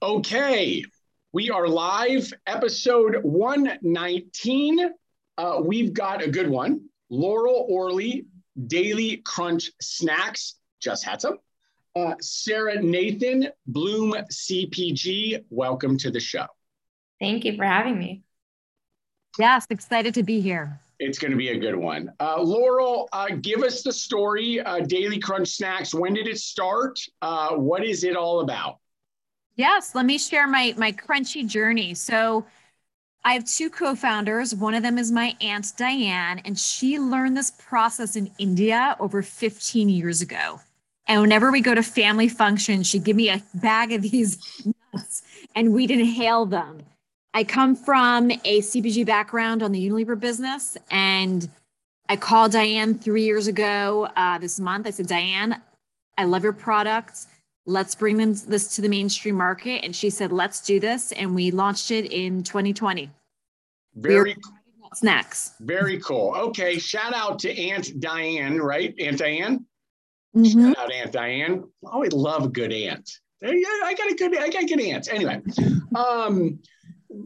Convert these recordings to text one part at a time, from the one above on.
Okay, we are live, episode 119. Uh, we've got a good one. Laurel Orley, Daily Crunch Snacks, just had some. Uh, Sarah Nathan, Bloom CPG, welcome to the show. Thank you for having me. Yes, excited to be here. It's going to be a good one. Uh, Laurel, uh, give us the story. Uh, Daily Crunch Snacks. When did it start? Uh, what is it all about? Yes, let me share my my crunchy journey. So, I have two co-founders. One of them is my aunt Diane, and she learned this process in India over 15 years ago. And whenever we go to family functions, she'd give me a bag of these nuts, and we'd inhale them. I come from a CPG background on the Unilever business, and I called Diane three years ago uh, this month. I said, Diane, I love your products let's bring them this to the mainstream market. And she said, let's do this. And we launched it in 2020. Very snacks. Very cool. Okay. Shout out to Aunt Diane, right? Aunt Diane. Mm-hmm. Shout out Aunt Diane. I always love good aunt. I got a good, I got good aunts. Anyway, um,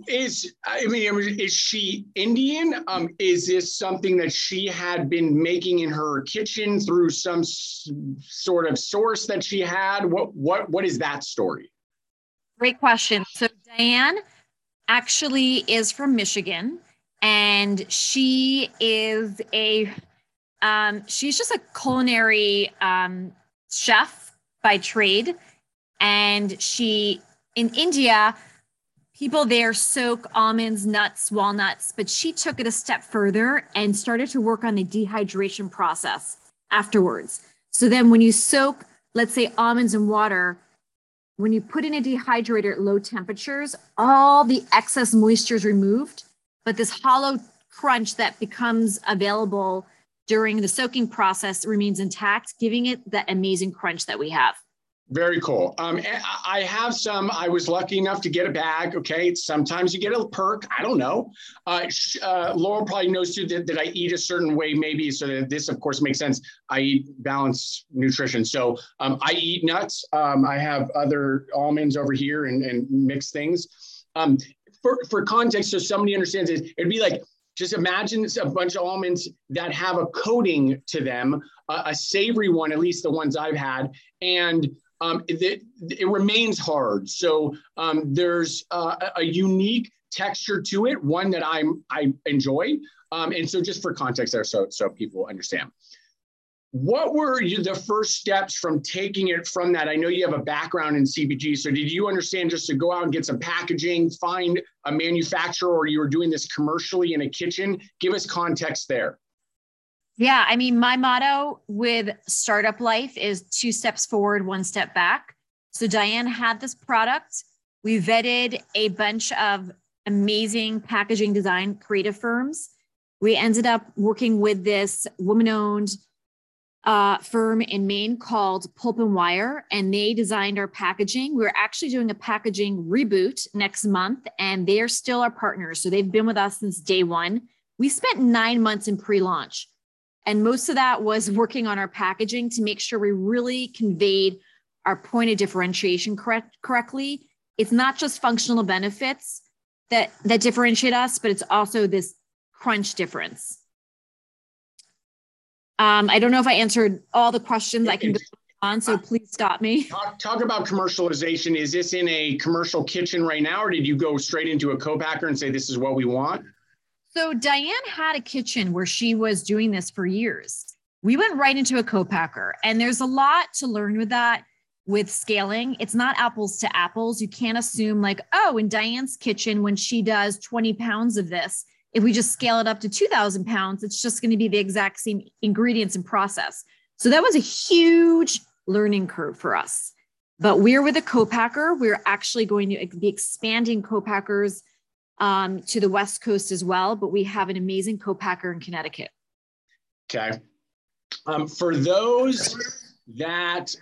is I mean, is she Indian? Um, is this something that she had been making in her kitchen through some s- sort of source that she had? What what what is that story? Great question. So Diane actually is from Michigan, and she is a um, she's just a culinary um, chef by trade, and she in India people there soak almonds, nuts, walnuts, but she took it a step further and started to work on the dehydration process afterwards. So then when you soak, let's say almonds in water, when you put in a dehydrator at low temperatures, all the excess moisture is removed, but this hollow crunch that becomes available during the soaking process remains intact, giving it that amazing crunch that we have. Very cool. Um, I have some. I was lucky enough to get a bag. Okay, sometimes you get a perk. I don't know. Uh, uh, probably knows too that, that I eat a certain way, maybe. So that this, of course, makes sense. I eat balanced nutrition. So um, I eat nuts. Um, I have other almonds over here and, and mixed things. Um, for for context, so somebody understands it, it'd be like just imagine a bunch of almonds that have a coating to them, a savory one, at least the ones I've had, and um, it, it, remains hard. So um, there's uh, a unique texture to it, one that I'm I enjoy. Um, and so just for context there, so so people understand. What were the first steps from taking it from that? I know you have a background in CPG, so did you understand just to go out and get some packaging, find a manufacturer, or you were doing this commercially in a kitchen? Give us context there. Yeah, I mean, my motto with startup life is two steps forward, one step back. So Diane had this product. We vetted a bunch of amazing packaging design creative firms. We ended up working with this woman owned uh, firm in Maine called Pulp and Wire, and they designed our packaging. We're actually doing a packaging reboot next month, and they are still our partners. So they've been with us since day one. We spent nine months in pre launch. And most of that was working on our packaging to make sure we really conveyed our point of differentiation correct, correctly. It's not just functional benefits that, that differentiate us, but it's also this crunch difference. Um, I don't know if I answered all the questions I can go on, so please stop me. Talk, talk about commercialization. Is this in a commercial kitchen right now, or did you go straight into a co-packer and say this is what we want? So Diane had a kitchen where she was doing this for years. We went right into a co-packer, and there's a lot to learn with that with scaling. It's not apples to apples. You can't assume like, oh, in Diane's kitchen, when she does 20 pounds of this, if we just scale it up to 2000 pounds, it's just going to be the exact same ingredients and process. So that was a huge learning curve for us. But we're with a co-packer. We're actually going to be expanding co-packers um, to the West Coast as well, but we have an amazing co-packer in Connecticut. Okay. Um, for those that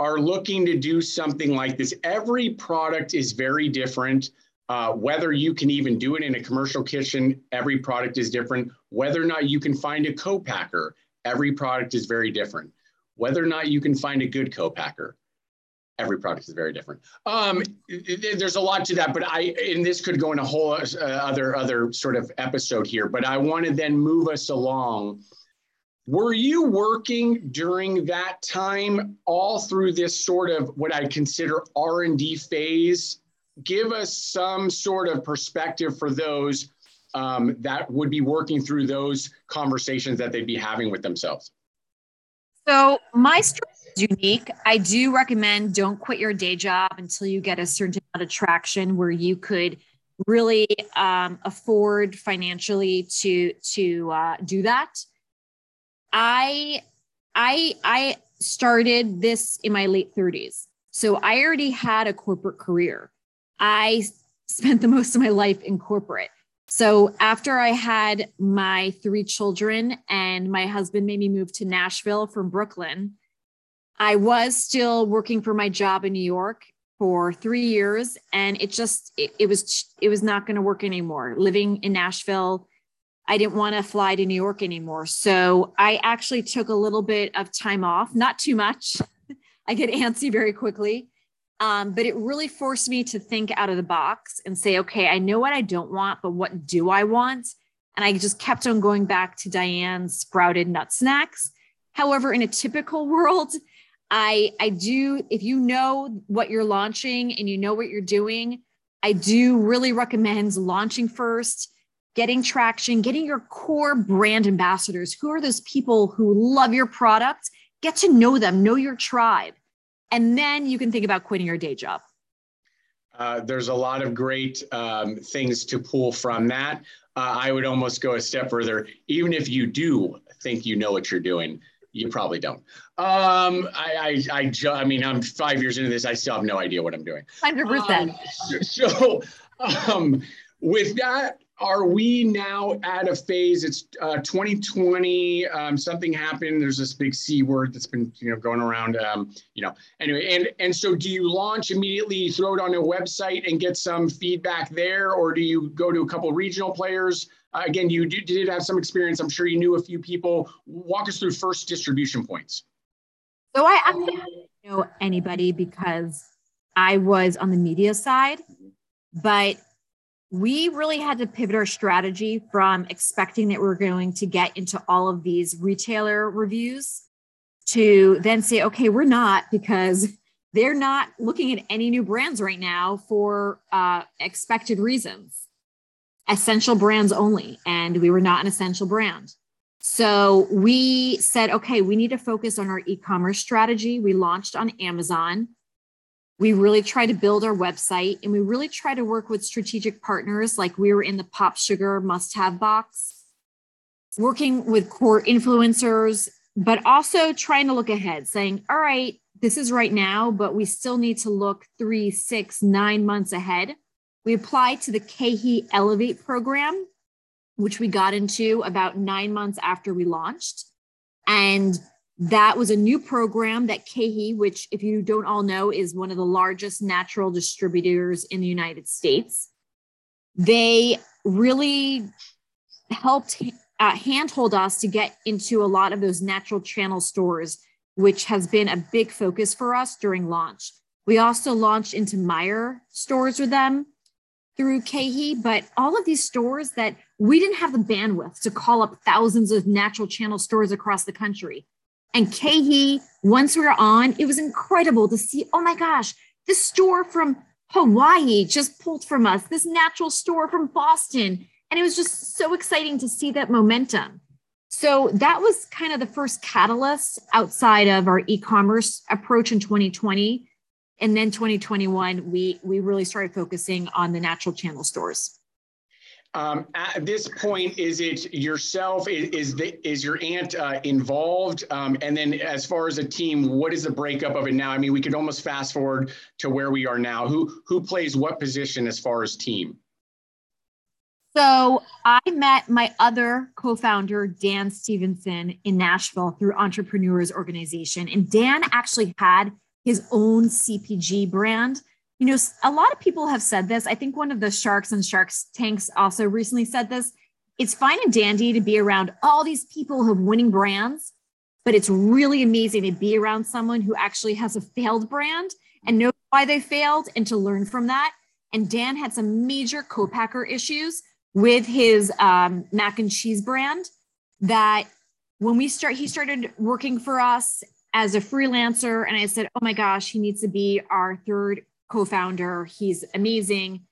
are looking to do something like this, every product is very different. Uh, whether you can even do it in a commercial kitchen, every product is different. Whether or not you can find a co-packer, every product is very different. Whether or not you can find a good co-packer, every product is very different. Um, there's a lot to that, but I and this could go in a whole uh, other other sort of episode here. But I want to then move us along. Were you working during that time all through this sort of what I consider R and D phase? Give us some sort of perspective for those um, that would be working through those conversations that they'd be having with themselves. So my story unique. I do recommend don't quit your day job until you get a certain amount of traction where you could really um, afford financially to to uh, do that. I I I started this in my late 30s. So I already had a corporate career. I spent the most of my life in corporate. So after I had my three children and my husband made me move to Nashville from Brooklyn, I was still working for my job in New York for three years, and it just it, it was it was not going to work anymore. Living in Nashville, I didn't want to fly to New York anymore, so I actually took a little bit of time off, not too much. I get antsy very quickly, um, but it really forced me to think out of the box and say, okay, I know what I don't want, but what do I want? And I just kept on going back to Diane's sprouted nut snacks. However, in a typical world, I I do if you know what you're launching and you know what you're doing, I do really recommend launching first, getting traction, getting your core brand ambassadors. Who are those people who love your product? Get to know them, know your tribe. And then you can think about quitting your day job. Uh, there's a lot of great um, things to pull from that. Uh, I would almost go a step further. Even if you do think you know what you're doing, you probably don't. Um, I, I, I, ju- I mean, I'm five years into this. I still have no idea what I'm doing. Hundred um, percent. So, um, with that, are we now at a phase? It's uh, 2020. Um, something happened. There's this big C word that's been, you know, going around. Um, you know, anyway, and and so do you launch immediately? Throw it on a website and get some feedback there, or do you go to a couple regional players? Again, you did have some experience. I'm sure you knew a few people. Walk us through first distribution points. So I actually didn't know anybody because I was on the media side, but we really had to pivot our strategy from expecting that we are going to get into all of these retailer reviews to then say, okay, we're not because they're not looking at any new brands right now for uh, expected reasons essential brands only, and we were not an essential brand. So we said, okay, we need to focus on our e commerce strategy. We launched on Amazon. We really try to build our website and we really try to work with strategic partners like we were in the Pop Sugar must have box, working with core influencers, but also trying to look ahead, saying, all right, this is right now, but we still need to look three, six, nine months ahead we applied to the KeHE Elevate program, which we got into about nine months after we launched. And that was a new program that KeHE, which, if you don't all know, is one of the largest natural distributors in the United States. They really helped uh, handhold us to get into a lot of those natural channel stores, which has been a big focus for us during launch. We also launched into Meijer stores with them through KeHE, but all of these stores that we didn't have the bandwidth to call up thousands of natural channel stores across the country. And KeHE, once we were on, it was incredible to see, oh my gosh, this store from Hawaii just pulled from us, this natural store from Boston. And it was just so exciting to see that momentum. So that was kind of the first catalyst outside of our e commerce approach in 2020 and then 2021 we we really started focusing on the natural channel stores um, at this point, is it yourself? Is, is, the, is your aunt uh, involved? Um, and then, as far as a team, what is the breakup of it now? I mean, we could almost fast forward to where we are now. Who who plays what position as far as team? So I met my other co-founder, Dan Stevenson, in Nashville through Entrepreneurs Organization, and Dan actually had his own CPG brand. You know, a lot of people have said this. I think one of the Sharks and Sharks Tanks also recently said this. It's fine and dandy to be around all these people who have winning brands, but it's really amazing to be around someone who actually has a failed brand and know why they failed and to learn from that. And Dan had some major co-packer issues with his um, mac and cheese brand that when we start, he started working for us as a freelancer. And I said, oh my gosh, he needs to be our third co-founder. He's amazing.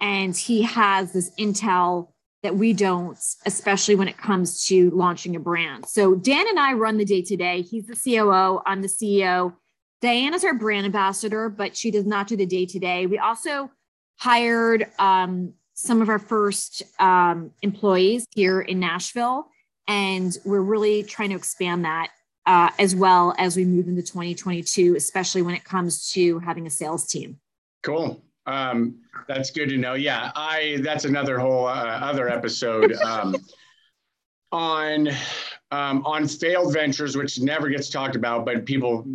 And he has this intel that we don't, especially when it comes to launching a brand. So Dan and I run the day to day. He's the COO, I'm the CEO. Diane is our brand ambassador, but she does not do the day to day. We also hired um, some of our first um, employees here in Nashville, and we're really trying to expand that uh, as well as we move into 2022, especially when it comes to having a sales team. Cool. Um, that's good to know. Yeah, I that's another whole uh, other episode um, on um, on failed ventures, which never gets talked about, but people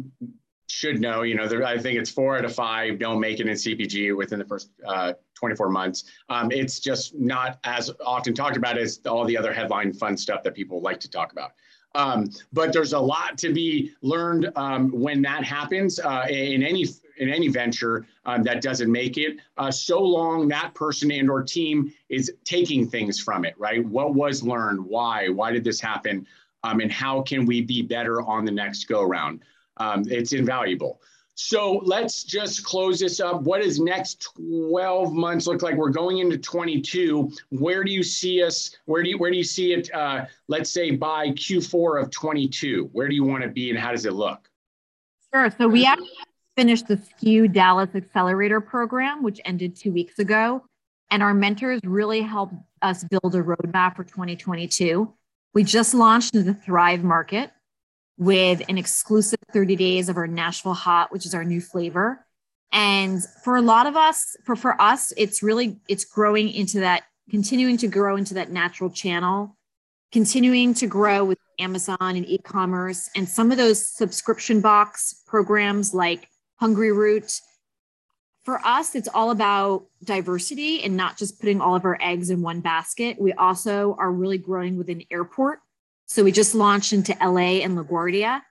should know. You know, there, I think it's four out of five don't make it in CPG within the first uh, 24 months. Um, it's just not as often talked about as all the other headline fun stuff that people like to talk about. Um, but there's a lot to be learned um, when that happens uh, in any in any venture um, that doesn't make it, uh, so long that person and or team is taking things from it, right? What was learned? Why? Why did this happen? Um, and how can we be better on the next go round? Um, it's invaluable. So let's just close this up. What does next 12 months look like? We're going into 22. Where do you see us? Where do you where do you see it? Uh, let's say by Q4 of 22. Where do you want to be, and how does it look? Sure. So we actually finished the SKU Dallas Accelerator program, which ended two weeks ago. And our mentors really helped us build a roadmap for 2022. We just launched the Thrive market with an exclusive 30 days of our Nashville Hot, which is our new flavor. And for a lot of us, for, for us, it's really it's growing into that, continuing to grow into that natural channel, continuing to grow with Amazon and e-commerce and some of those subscription box programs like Hungryroot. For us, it's all about diversity and not just putting all of our eggs in one basket. We also are really growing within airport. So we just launched into LA and LaGuardia,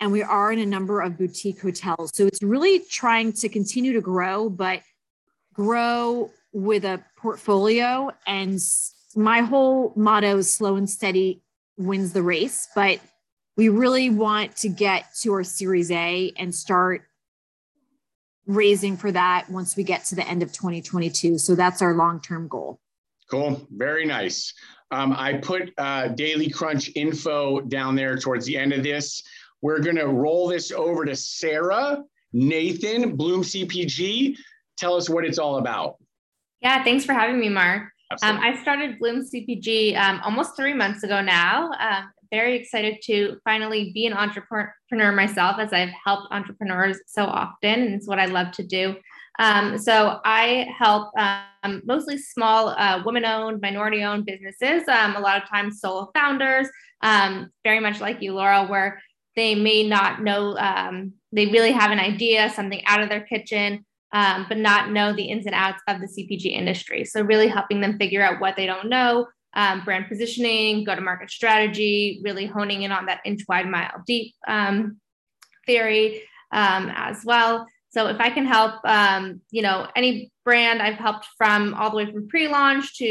and we are in a number of boutique hotels. So it's really trying to continue to grow, but grow with a portfolio. And my whole motto is slow and steady wins the race. But we really want to get to our Series A and start raising for that once we get to the end of 2022. So that's our long term goal. Cool. Very nice. Um, I put uh, Daily Crunch info down there towards the end of this. We're going to roll this over to Sarah, Nathan, Bloom CPG. Tell us what it's all about. Yeah, thanks for having me, Mark. Um, I started Bloom CPG um, almost three months ago now. Um, very excited to finally be an entrepreneur myself as I've helped entrepreneurs so often, and it's what I love to do. Um, so I help um, mostly small uh, women-owned, minority-owned businesses. Um, a lot of times, solo founders, um, very much like you, Laura, where they may not know um, they really have an idea, something out of their kitchen, um, but not know the ins and outs of the CPG industry. So really helping them figure out what they don't know, um, brand positioning, go to market strategy, really honing in on that inch wide, mile deep um, theory um, as well. So if I can help, um, you know, any brand I've helped from all the way from pre-launch to,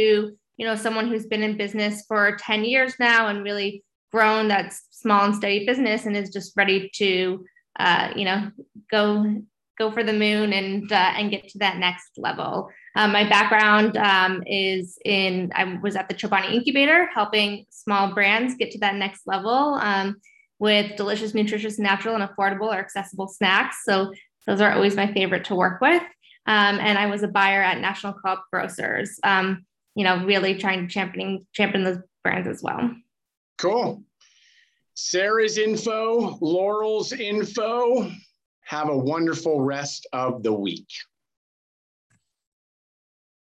you know, someone who's been in business for 10 years now and really grown that small and steady business and is just ready to, uh, you know, go go for the moon and uh, and get to that next level. Um, my background um, is in, I was at the Chobani Incubator helping small brands get to that next level um, with delicious, nutritious, natural, and affordable or accessible snacks. So those are always my favorite to work with. Um, and I was a buyer at National Co-op Grocers, um, you know, really trying to champion, champion those brands as well. Cool. Sarah's info, Laurel's info. Have a wonderful rest of the week.